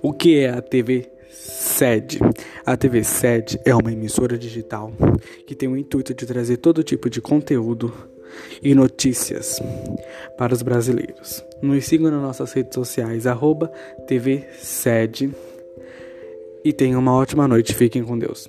O que é a TV SED? A TV SED é uma emissora digital que tem o intuito de trazer todo tipo de conteúdo e notícias para os brasileiros. Nos sigam nas nossas redes sociais, arroba TV SED. E tenham uma ótima noite. Fiquem com Deus.